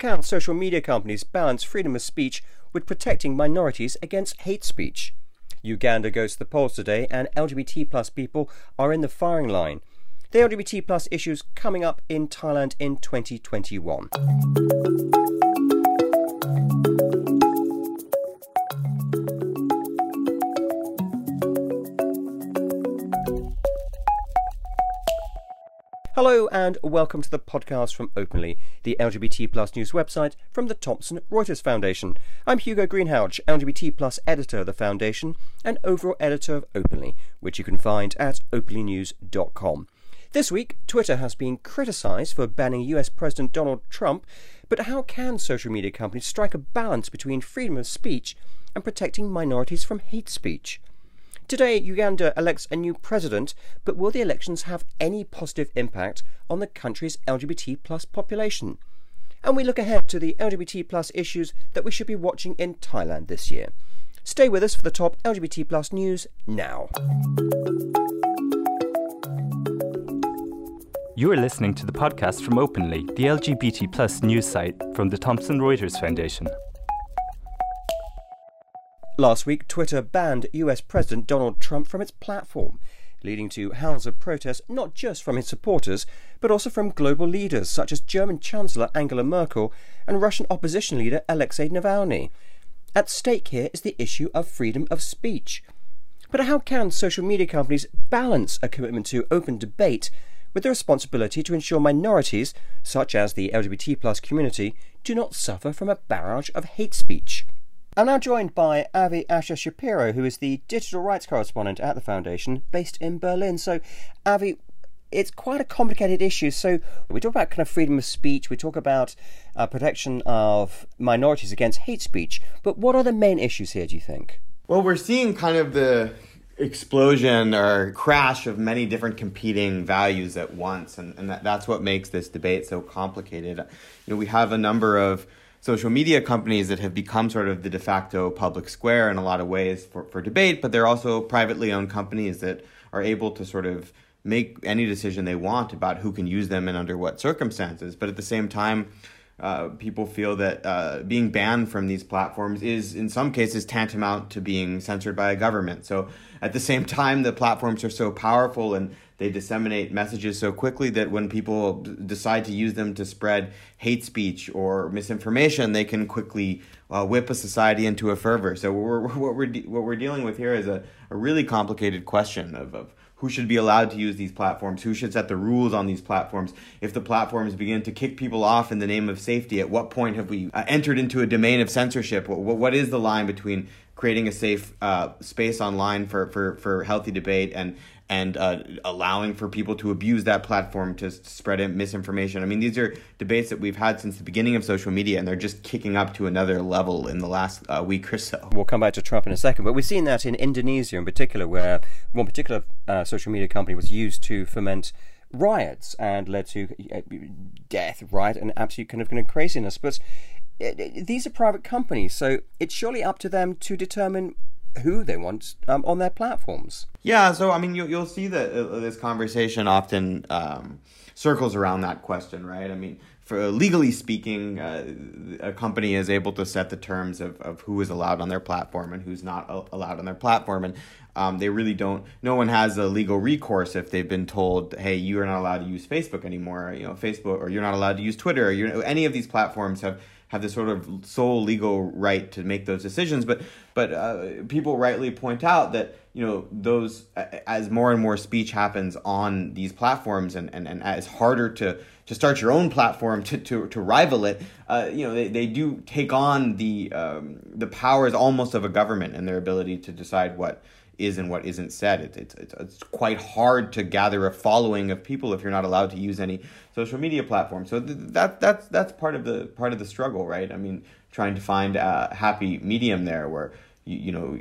can social media companies balance freedom of speech with protecting minorities against hate speech? Uganda goes to the polls today, and LGBT plus people are in the firing line. The LGBT plus issues coming up in Thailand in 2021. Hello and welcome to the podcast from Openly, the LGBT plus news website from the Thomson Reuters Foundation. I'm Hugo Greenhalgh, LGBT plus editor of the foundation and overall editor of Openly, which you can find at openlynews.com. This week, Twitter has been criticised for banning US President Donald Trump, but how can social media companies strike a balance between freedom of speech and protecting minorities from hate speech? Today, Uganda elects a new president, but will the elections have any positive impact on the country's LGBT plus population? And we look ahead to the LGBT plus issues that we should be watching in Thailand this year. Stay with us for the top LGBT plus news now. You are listening to the podcast from Openly, the LGBT plus news site from the Thomson Reuters Foundation. Last week, Twitter banned US President Donald Trump from its platform, leading to howls of protest not just from his supporters, but also from global leaders such as German Chancellor Angela Merkel and Russian opposition leader Alexei Navalny. At stake here is the issue of freedom of speech. But how can social media companies balance a commitment to open debate with the responsibility to ensure minorities, such as the LGBT community, do not suffer from a barrage of hate speech? I'm now joined by Avi Asher Schapiro, who is the digital rights correspondent at the Foundation, based in Berlin. So, Avi, it's quite a complicated issue. So, we talk about kind of freedom of speech, we talk about uh, protection of minorities against hate speech, but what are the main issues here, do you think? Well, we're seeing kind of the explosion or crash of many different competing values at once, and, and that, that's what makes this debate so complicated. You know, we have a number of social media companies that have become sort of the de facto public square in a lot of ways for, for debate, but they're also privately owned companies that are able to sort of make any decision they want about who can use them and under what circumstances. But at the same time, uh, people feel that uh, being banned from these platforms is, in some cases, tantamount to being censored by a government. So, at the same time, the platforms are so powerful and they disseminate messages so quickly that when people decide to use them to spread hate speech or misinformation, they can quickly uh, whip a society into a fervor. So we're, what we're de- what we're dealing with here is a, a really complicated question of, of who should be allowed to use these platforms, who should set the rules on these platforms. If the platforms begin to kick people off in the name of safety, at what point have we uh, entered into a domain of censorship? What, what is the line between creating a safe uh, space online for, for, for healthy debate and and uh, allowing for people to abuse that platform to spread misinformation. I mean, these are debates that we've had since the beginning of social media, and they're just kicking up to another level in the last uh, week or so. We'll come back to Trump in a second, but we've seen that in Indonesia in particular, where one particular uh, social media company was used to foment riots and led to uh, death, riot, and absolute kind of, kind of craziness. But uh, these are private companies, so it's surely up to them to determine who they want um, on their platforms. Yeah, so I mean, you, you'll see that uh, this conversation often um, circles around that question, right? I mean, for legally speaking, uh, a company is able to set the terms of, of who is allowed on their platform and who's not allowed on their platform, and um, they really don't. No one has a legal recourse if they've been told, "Hey, you are not allowed to use Facebook anymore." You know, Facebook, or you're not allowed to use Twitter. Or you any of these platforms have have this sort of sole legal right to make those decisions. But but uh, people rightly point out that you know those as more and more speech happens on these platforms and, and, and it's harder to to start your own platform to, to, to rival it uh, you know they, they do take on the um, the powers almost of a government and their ability to decide what is and what isn't said. It, it's, it's, it's quite hard to gather a following of people if you're not allowed to use any social media platform. So th- that that's that's part of the part of the struggle, right? I mean, trying to find a happy medium there where you, you know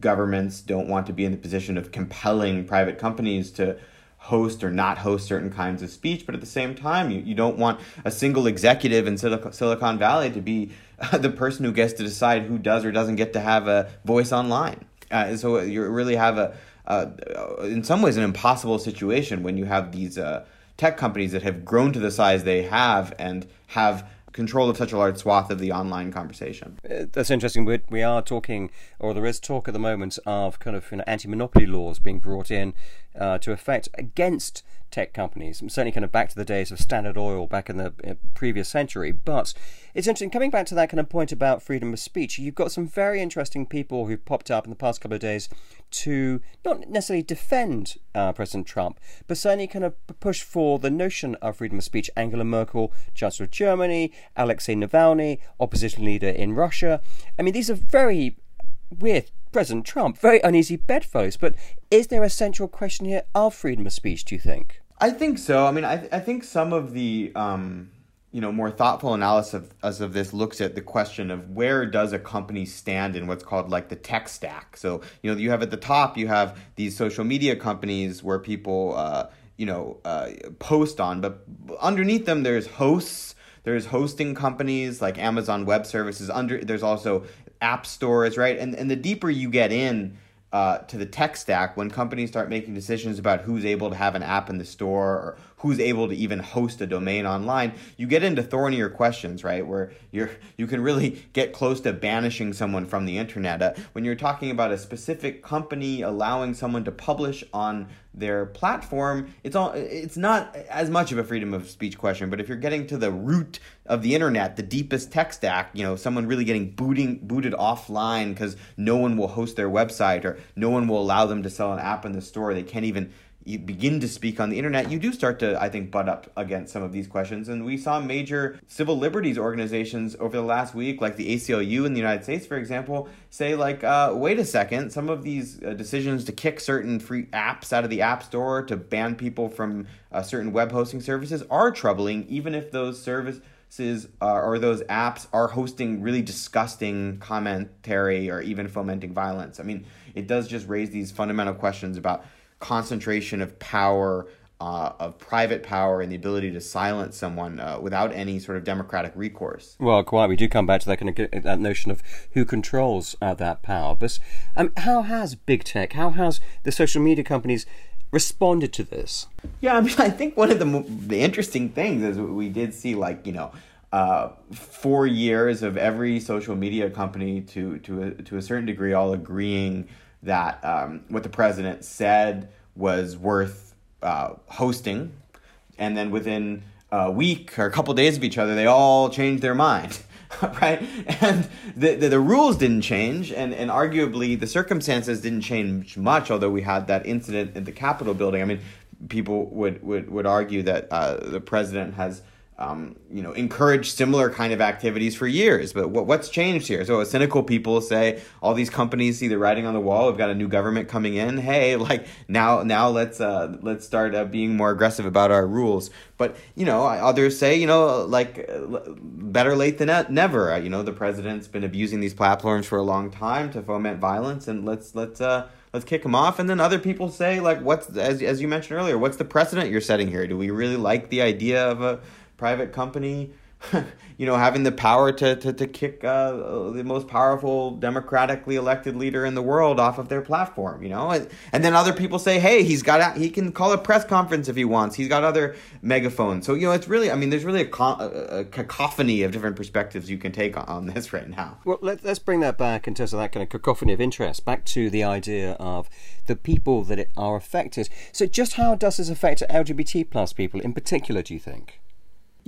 governments don't want to be in the position of compelling private companies to host or not host certain kinds of speech, but at the same time, you, you don't want a single executive in Silicon Valley to be the person who gets to decide who does or doesn't get to have a voice online. Uh, so you really have a, uh, in some ways, an impossible situation when you have these uh, tech companies that have grown to the size they have and have control of such a large swath of the online conversation. Uh, that's interesting. We're, we are talking, or there is talk at the moment of kind of you know, anti-monopoly laws being brought in uh, to effect against tech companies. Certainly kind of back to the days of Standard Oil back in the uh, previous century. But it's interesting coming back to that kind of point about freedom of speech. You've got some very interesting people who've popped up in the past couple of days to not necessarily defend uh, President Trump, but certainly kind of push for the notion of freedom of speech. Angela Merkel, Chancellor of Germany, Alexei Navalny, opposition leader in Russia. I mean, these are very with President Trump, very uneasy bedfellows. But is there a central question here of freedom of speech, do you think? I think so. I mean, I, I think some of the um, you know more thoughtful analysis of, of this looks at the question of where does a company stand in what's called like the tech stack. So you know you have at the top you have these social media companies where people uh, you know uh, post on, but underneath them there's hosts there's hosting companies like Amazon Web Services. Under there's also app stores, right? And and the deeper you get in uh, to the tech stack, when companies start making decisions about who's able to have an app in the store or who's able to even host a domain online, you get into thornier questions, right? Where you're you can really get close to banishing someone from the internet. Uh, when you're talking about a specific company allowing someone to publish on their platform, it's all it's not as much of a freedom of speech question. But if you're getting to the root of the internet, the deepest tech stack, you know, someone really getting booting booted offline because no one will host their website or no one will allow them to sell an app in the store. They can't even you begin to speak on the internet, you do start to, I think, butt up against some of these questions. And we saw major civil liberties organizations over the last week, like the ACLU in the United States, for example, say, like, uh, wait a second, some of these uh, decisions to kick certain free apps out of the App Store, to ban people from uh, certain web hosting services are troubling, even if those services. Or those apps are hosting really disgusting commentary or even fomenting violence. I mean, it does just raise these fundamental questions about concentration of power, uh, of private power, and the ability to silence someone uh, without any sort of democratic recourse. Well, quite. We do come back to that kind of that notion of who controls uh, that power. But um, how has big tech, how has the social media companies responded to this? Yeah, I mean, I think one of the the interesting things is we did see, like you know. Uh, four years of every social media company to to a, to a certain degree all agreeing that um, what the president said was worth uh, hosting, and then within a week or a couple days of each other, they all changed their mind. right? And the, the, the rules didn't change, and, and arguably the circumstances didn't change much. Although we had that incident in the Capitol building, I mean, people would would, would argue that uh, the president has um, you know, encouraged similar kind of activities for years. But what, what's changed here? So cynical people say all these companies see the writing on the wall. We've got a new government coming in. Hey, like now, now let's uh, let's start uh, being more aggressive about our rules. But you know, others say you know, like better late than never. You know, the president's been abusing these platforms for a long time to foment violence, and let's let's. Uh, let's kick him off. And then other people say, like, what's as as you mentioned earlier, what's the precedent you're setting here? Do we really like the idea of a private company, you know, having the power to to, to kick uh, the most powerful democratically elected leader in the world off of their platform, you know, and, and then other people say, hey, he's got he can call a press conference if he wants. He's got other megaphones, so you know, it's really, I mean, there's really a, a, a cacophony of different perspectives you can take on this right now. Well, let, let's bring that back in terms of that kind of cacophony of interest back to the idea of the people that are affected. So, just how does this affect LGBT plus people in particular? Do you think?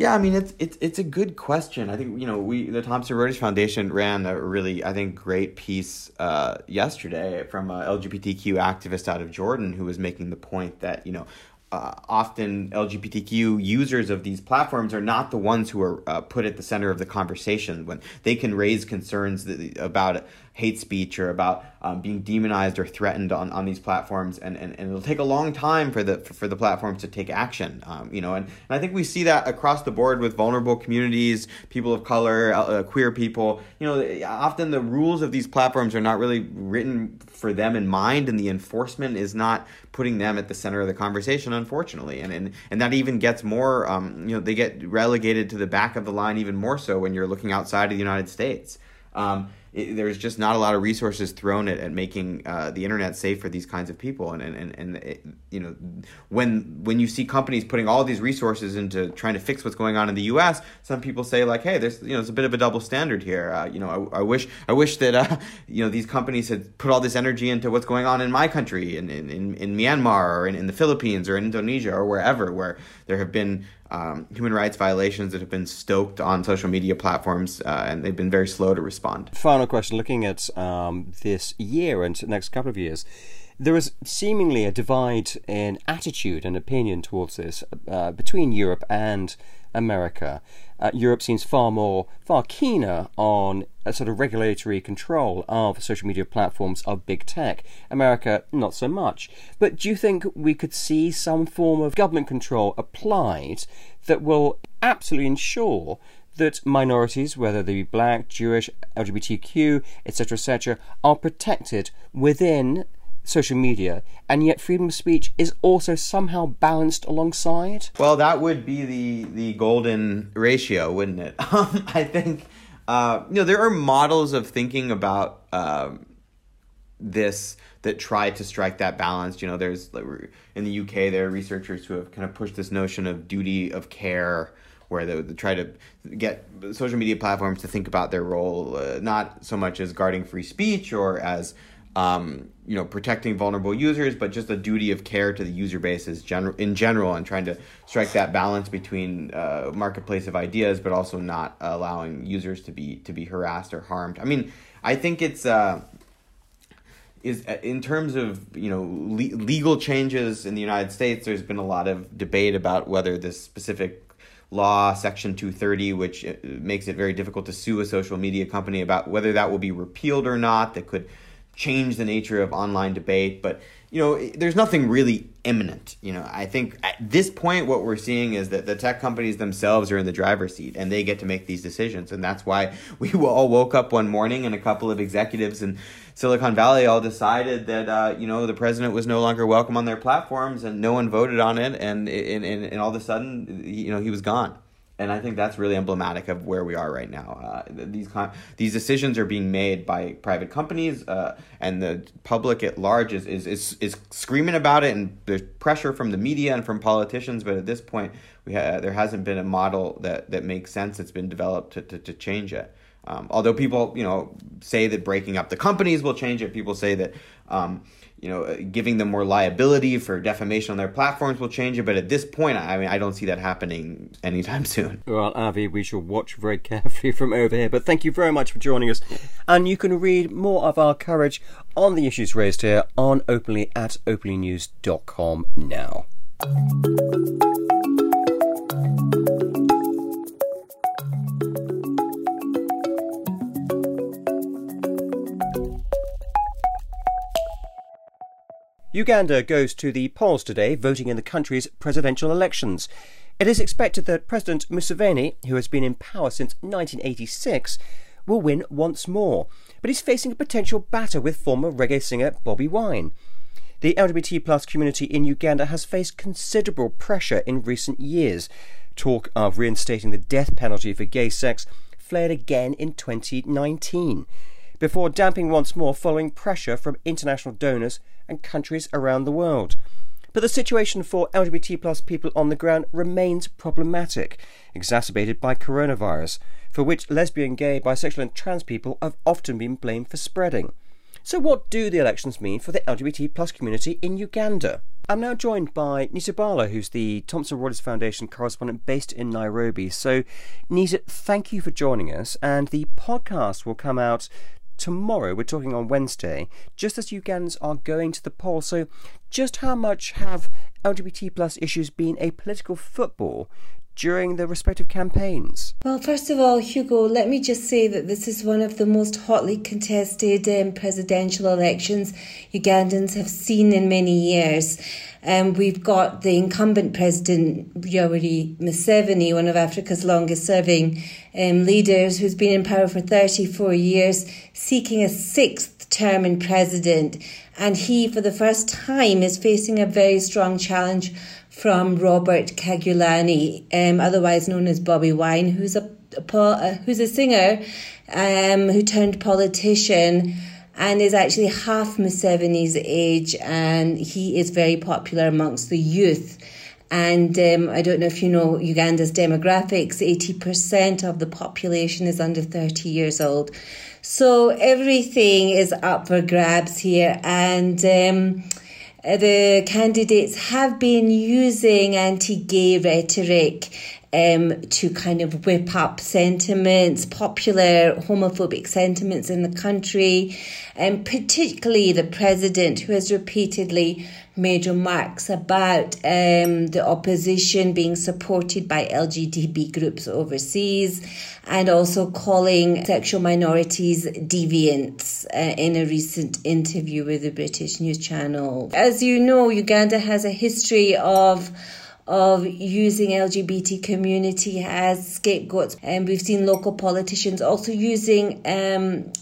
Yeah, I mean it's it's it's a good question. I think you know we the Thomson Reuters Foundation ran a really I think great piece uh, yesterday from a LGBTQ activist out of Jordan who was making the point that you know uh, often LGBTQ users of these platforms are not the ones who are uh, put at the center of the conversation when they can raise concerns that, about hate speech or about um, being demonized or threatened on, on these platforms. And, and, and it'll take a long time for the for, the platforms to take action um, you know and, and I think we see that across the board with vulnerable communities people of color uh, queer people. You know often the rules of these platforms are not really written for them in mind and the enforcement is not putting them at the center of the conversation unfortunately. And and, and that even gets more um, you know they get relegated to the back of the line even more so when you're looking outside of the United States. Um, it, there's just not a lot of resources thrown at, at making uh, the internet safe for these kinds of people. And and and, and it, you know, when when you see companies putting all these resources into trying to fix what's going on in the U.S., some people say like, hey, there's you know, there's a bit of a double standard here. Uh, you know, I, I, wish I wish that uh, you know these companies had put all this energy into what's going on in my country, in in, in, in Myanmar or in, in the Philippines or in Indonesia or wherever where there have been um, human rights violations that have been stoked on social media platforms, uh, and they've been very slow to respond. Final question: Looking at um, this year and the next couple of years, there is seemingly a divide in attitude and opinion towards this uh, between Europe and America. Uh, Europe seems far more, far keener on a sort of regulatory control of social media platforms of big tech. America, not so much. But do you think we could see some form of government control applied that will absolutely ensure that minorities, whether they be black, Jewish, LGBTQ, etc., etc., are protected within social media, and yet freedom of speech is also somehow balanced alongside? Well, that would be the the golden ratio, wouldn't it? Um, I think uh, you know there are models of thinking about um, this that try to strike that balance. You know, there's in the UK there are researchers who have kind of pushed this notion of duty of care where they, they, try to get social media platforms to think about their role uh, not so much as guarding free speech or as um, you know, protecting vulnerable users, but just a duty of care to the user base is general in general, and trying to strike that balance between uh, marketplace of ideas, but also not allowing users to be to be harassed or harmed. I mean, I think it's uh, is uh, in terms of you know le- legal changes in the United States. There's been a lot of debate about whether this specific law section 230 which uh, makes it very difficult to sue a social media company about whether that will be repealed or not that could change the nature of online debate, but you know, there's nothing really imminent. You know, I think at this point, what we're seeing is that the tech companies themselves are in the driver's seat and they get to make these decisions. And that's why we all woke up one morning and a couple of executives in Silicon Valley all decided that, uh, you know, the president was no longer welcome on their platforms and no one voted on it. And, and, and, and all of a sudden, you know, he was gone and I think that's really emblematic of where we are right now. Uh, these con- these decisions are being made by private companies, uh, and the public at large is, is is is screaming about it, and there's pressure from the media and from politicians. But at this point, we ha- there hasn't been a model that that makes sense that's been developed to to, to change it. Um, although people, you know, say that breaking up the companies will change it, people say that. Um, you know, uh, giving them more liability for defamation on their platforms will change it. But at this point, I mean, I don't see that happening anytime soon. Well, Avi, we shall watch very carefully from over here. But thank you very much for joining us. And you can read more of our coverage on the issues raised here on openly at openlynews.com now. Uganda goes to the polls today, voting in the country's presidential elections. It is expected that President Museveni, who has been in power since 1986, will win once more, but he's facing a potential batter with former reggae singer Bobi Wine. The LGBT plus community in Uganda has faced considerable pressure in recent years. Talk of reinstating the death penalty for gay sex flared again in 2019, before damping once more following pressure from international donors and countries around the world. But the situation for LGBT plus people on the ground remains problematic, exacerbated by coronavirus, for which lesbian, gay, bisexual, and trans people have often been blamed for spreading. So, what do the elections mean for the LGBT plus community in Uganda? I'm now joined by Nita Bhalla, who's the Thomson Reuters Foundation correspondent based in Nairobi. So, Nita, thank you for joining us, and the podcast will come out tomorrow, we're talking on Wednesday, just as Ugandans are going to the polls. So, just how much have LGBT plus issues been a political football during the respective campaigns? Well, first of all, Hugo, let me just say that this is one of the most hotly contested um, presidential elections Ugandans have seen in many years. Um, we've got the incumbent president, Yoweri Museveni, one of Africa's longest serving um, leaders, who's been in power for 34 years, seeking a sixth term in president. And he, for the first time, is facing a very strong challenge from Robert Kyagulanyi, um, otherwise known as Bobi Wine, who's a, a uh, who's a singer um, who turned politician and is actually half Museveni's age, and he is very popular amongst the youth. And um, I don't know if you know Uganda's demographics, 80% of the population is under 30 years old. So everything is up for grabs here. And um, the candidates have been using anti gay rhetoric um, to kind of whip up sentiments, popular homophobic sentiments in the country, and particularly the president, who has repeatedly made remarks about um, the opposition being supported by LGBT groups overseas and also calling sexual minorities deviants uh, in a recent interview with the British news channel. As you know, Uganda has a history of of using LGBT community as scapegoats. And we've seen local politicians also using um,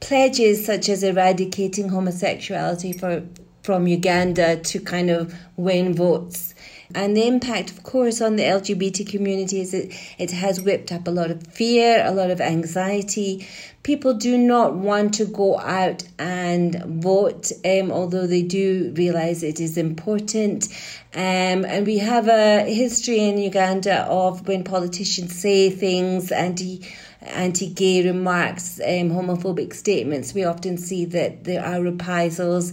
pledges such as eradicating homosexuality for, from Uganda to kind of win votes. And the impact, of course, on the LGBT community is it, it has whipped up a lot of fear, a lot of anxiety. People do not want to go out and vote, um, although they do realize it is important. Um, and we have a history in Uganda of when politicians say things anti anti-gay remarks, um, homophobic statements, we often see that there are reprisals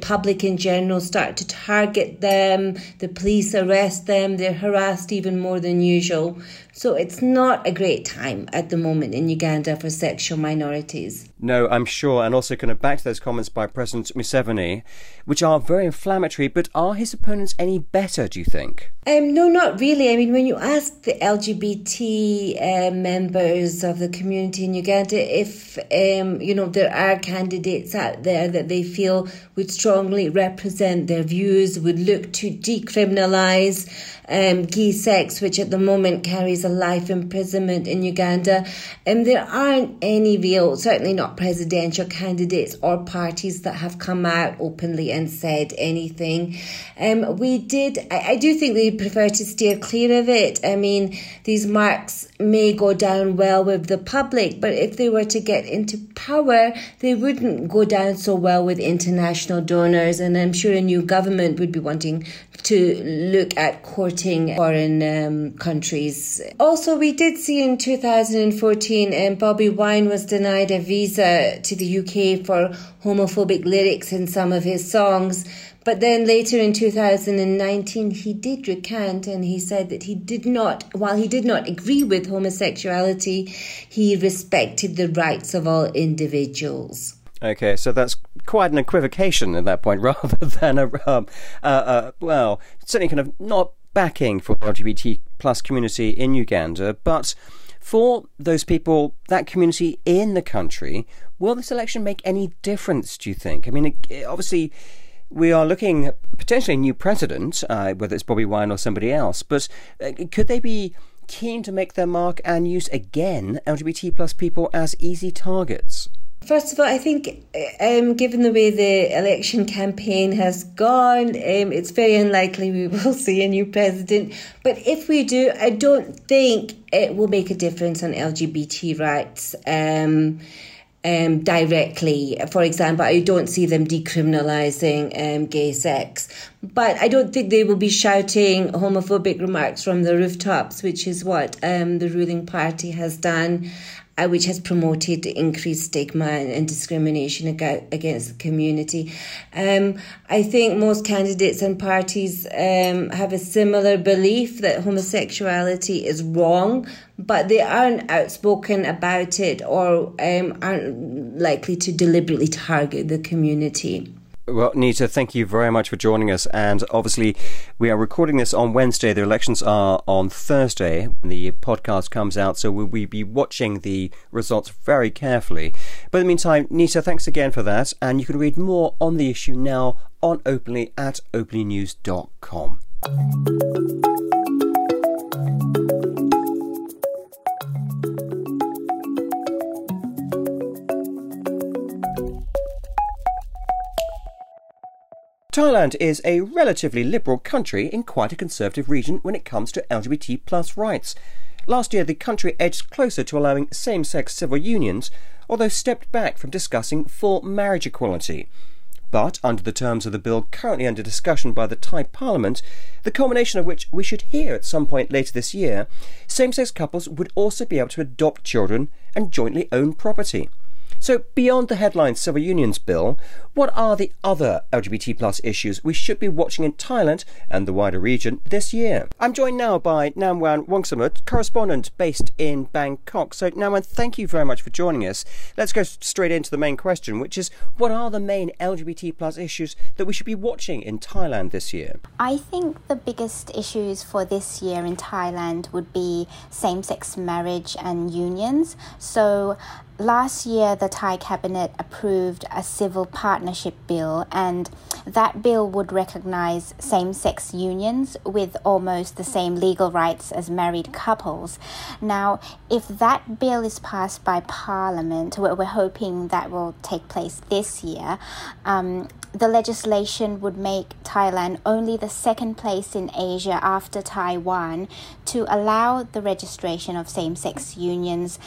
public in general start to target them, the police arrest them, they're harassed even more than usual. So it's not a great time at the moment in Uganda for sexual minorities. No, I'm sure. And also, kind of back to those comments by President Museveni, which are very inflammatory, but are his opponents any better, do you think? Um, no, not really. I mean, when you ask the LGBT uh, members of the community in Uganda if, um, you know, there are candidates out there that they feel would strongly represent their views, would look to decriminalise um, sex, which at the moment carries a life imprisonment in Uganda. And there aren't any real, certainly not presidential candidates or parties that have come out openly and said anything. Um, we did, I, I do think they prefer to steer clear of it. I mean, these marks may go down well with the public, but if they were to get into power, they wouldn't go down so well with international donors. And I'm sure a new government would be wanting to look at courting foreign um, countries. Also, we did see in 2014 um, Bobi Wine was denied a visa to the UK for homophobic lyrics in some of his songs. But then later in 2019, he did recant and he said that he did not, while he did not agree with homosexuality, he respected the rights of all individuals. Okay, so that's quite an equivocation at that point, rather than a um, uh, uh, well, certainly kind of not backing for LGBT plus community in Uganda, but for those people, that community in the country, will this election make any difference? Do you think? I mean, it, obviously. We are looking at potentially a new president, uh, whether it's Bobi Wine or somebody else. But uh, could they be keen to make their mark and use again LGBT plus people as easy targets? First of all, I think, um, given the way the election campaign has gone, um, it's very unlikely we will see a new president. But if we do, I don't think it will make a difference on LGBT rights. Um, um, directly. For example, I don't see them decriminalising um, gay sex, but I don't think they will be shouting homophobic remarks from the rooftops, which is what um, the ruling party has done uh, which has promoted increased stigma and, discrimination against the community. Um, I think most candidates and parties um, have a similar belief that homosexuality is wrong, but they aren't outspoken about it or um, aren't likely to deliberately target the community. Well, Nita, thank you very much for joining us. And obviously, we are recording this on Wednesday. The elections are on Thursday when the podcast comes out. So we'll be watching the results very carefully. But in the meantime, Nita, thanks again for that. And you can read more on the issue now on openly at openlynews.com. Thailand is a relatively liberal country in quite a conservative region when it comes to LGBT plus rights. Last year, the country edged closer to allowing same sex civil unions, although stepped back from discussing full marriage equality. But under the terms of the bill currently under discussion by the Thai Parliament, the culmination of which we should hear at some point later this year, same sex couples would also be able to adopt children and jointly own property. So, beyond the headline Civil Unions Bill, what are the other LGBT plus issues we should be watching in Thailand and the wider region this year? I'm joined now by Namwan Wongsamuth, correspondent based in Bangkok. So, Namwan, thank you very much for joining us. Let's go straight into the main question, which is what are the main LGBT plus issues that we should be watching in Thailand this year? I think the biggest issues for this year in Thailand would be same sex marriage and unions. So, last year the Thai cabinet approved a civil partnership bill and that bill would recognize same-sex unions with almost the same legal rights as married couples. Now, if that bill is passed by parliament, we're, we're hoping that will take place this year. Um, the legislation would make Thailand only the second place in Asia after Taiwan to allow the registration of same sex unions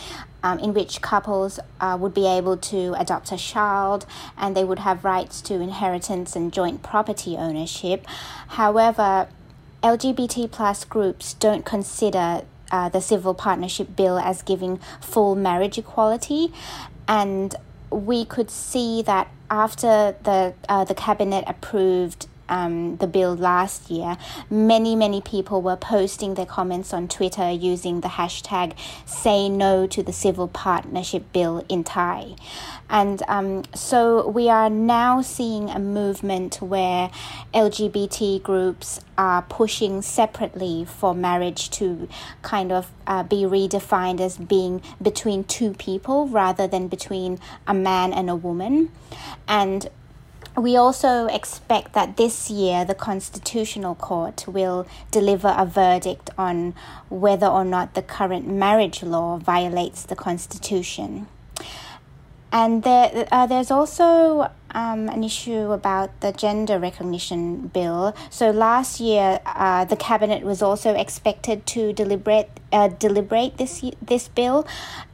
um, in which couples uh, would be able to adopt a child and they would have rights to inheritance and joint property ownership. However, LGBT plus groups don't consider uh, the civil partnership bill as giving full marriage equality and we could see that after the uh, the cabinet approved um, the bill last year, many, many people were posting their comments on Twitter using the hashtag say no to the civil partnership bill in Thai. And um, so we are now seeing a movement where LGBT groups are pushing separately for marriage to kind of uh, be redefined as being between two people rather than between a man and a woman. And we also expect that this year the Constitutional Court will deliver a verdict on whether or not the current marriage law violates the Constitution. And there, uh, there's also um, an issue about the gender recognition bill. So last year, uh, the cabinet was also expected to deliberate uh, deliberate this this bill,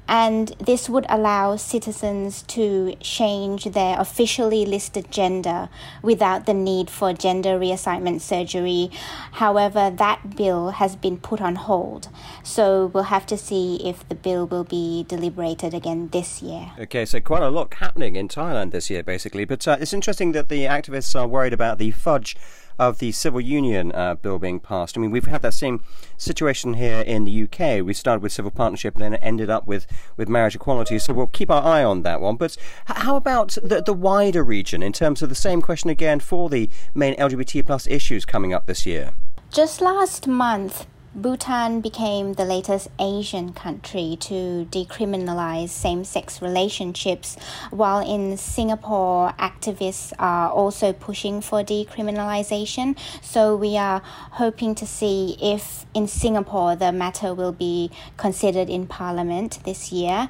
and this would allow citizens to change their officially listed gender without the need for gender reassignment surgery. However, that bill has been put on hold, so we'll have to see if the bill will be deliberated again this year. Okay, so quite a lot happening in Thailand this year, basically. But uh, it's interesting that the activists are worried about the fudge of the civil union uh, bill being passed. I mean, we've had that same situation here in the UK. We started with civil partnership and then ended up with, with marriage equality. So we'll keep our eye on that one. But how about the, the wider region in terms of the same question again for the main LGBT plus issues coming up this year? Just last month, Bhutan became the latest Asian country to decriminalize same sex relationships, while in Singapore, activists are also pushing for decriminalization. So, we are hoping to see if in Singapore the matter will be considered in parliament this year.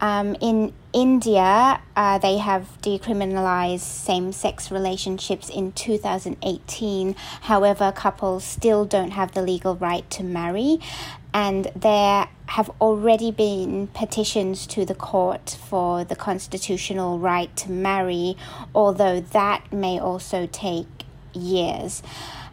Um, in India, uh, they have decriminalized same sex relationships in 2018. However, couples still don't have the legal right to marry, and there have already been petitions to the court for the constitutional right to marry, although that may also take years.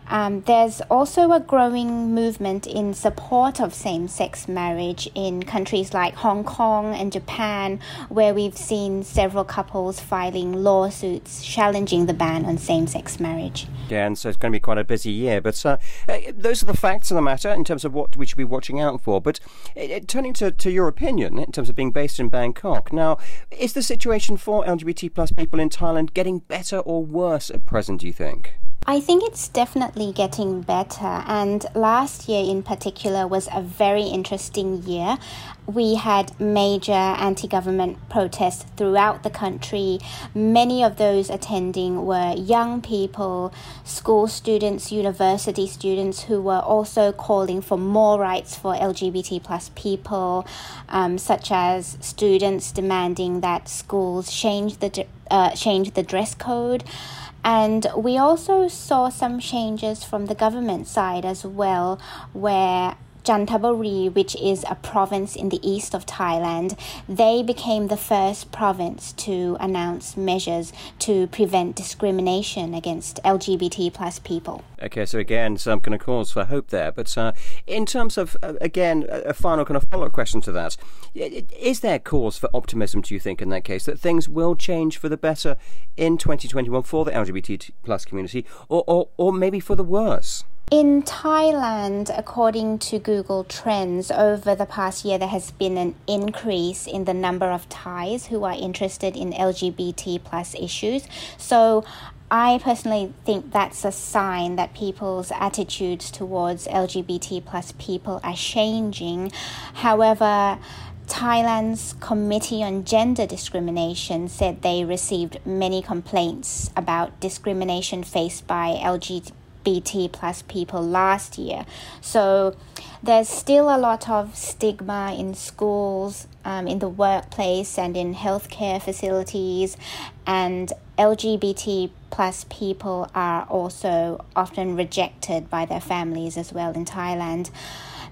Um, there's also a growing movement in support of same sex marriage in countries like Hong Kong and Japan, where we've seen several couples filing lawsuits challenging the ban on same sex marriage. Yeah, and so it's going to be quite a busy year. But uh, eh, those are the facts of the matter in terms of what we should be watching out for. But uh, turning to, to your opinion in terms of being based in Bangkok, now, is the situation for LGBT plus people in Thailand getting better or worse at present, do you think? I think it's definitely getting better. And last year, in particular, was a very interesting year. We had major anti government protests throughout the country. Many of those attending were young people, school students, university students who were also calling for more rights for LGBT plus people, um, such as students demanding that schools change the, uh, change the dress code. And we also saw some changes from the government side as well, where Chanthaburi, which is a province in the east of Thailand, they became the first province to announce measures to prevent discrimination against LGBT plus people. Okay, so again, some kind of cause for hope there. But uh, in terms of, uh, again, a final kind of follow up question to that, is there cause for optimism, do you think, in that case, that things will change for the better in 2021 for the LGBT plus community, or, or, or maybe for the worse? In Thailand, according to Google Trends, over the past year there has been an increase in the number of Thais who are interested in LGBT plus issues. So I personally think that's a sign that people's attitudes towards LGBT plus people are changing. However, Thailand's Committee on Gender Discrimination said they received many complaints about discrimination faced by LGBT LGBT plus people last year. So there's still a lot of stigma in schools, um, in the workplace, and in healthcare facilities. And LGBT plus people are also often rejected by their families as well in Thailand.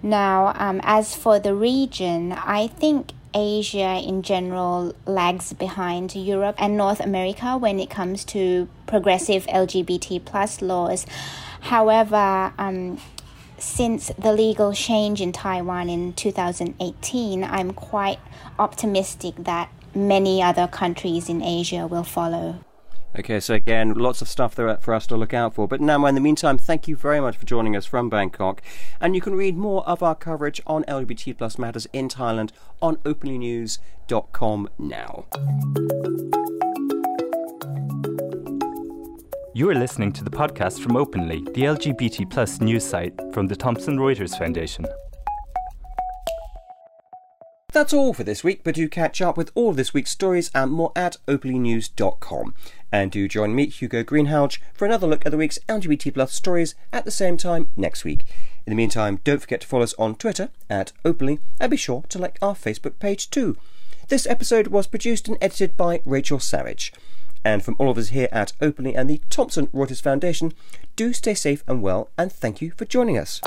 Now, um, as for the region, I think Asia in general lags behind Europe and North America when it comes to progressive LGBT plus laws. However, um, since the legal change in Taiwan in 2018, I'm quite optimistic that many other countries in Asia will follow. Okay, so again, lots of stuff there for us to look out for. But now, in the meantime, thank you very much for joining us from Bangkok. And you can read more of our coverage on LGBT plus matters in Thailand on openlynews.com now. You are listening to the podcast from Openly, the LGBT plus news site from the Thomson Reuters Foundation. That's all for this week, but do catch up with all this week's stories and more at openlynews.com. And do join me, Hugo Greenhalgh, for another look at the week's LGBT plus stories at the same time next week. In the meantime, don't forget to follow us on Twitter at openly and be sure to like our Facebook page too. This episode was produced and edited by Rachel Savage. And from all of us here at Openly and the Thomson Reuters Foundation, do stay safe and well, and thank you for joining us.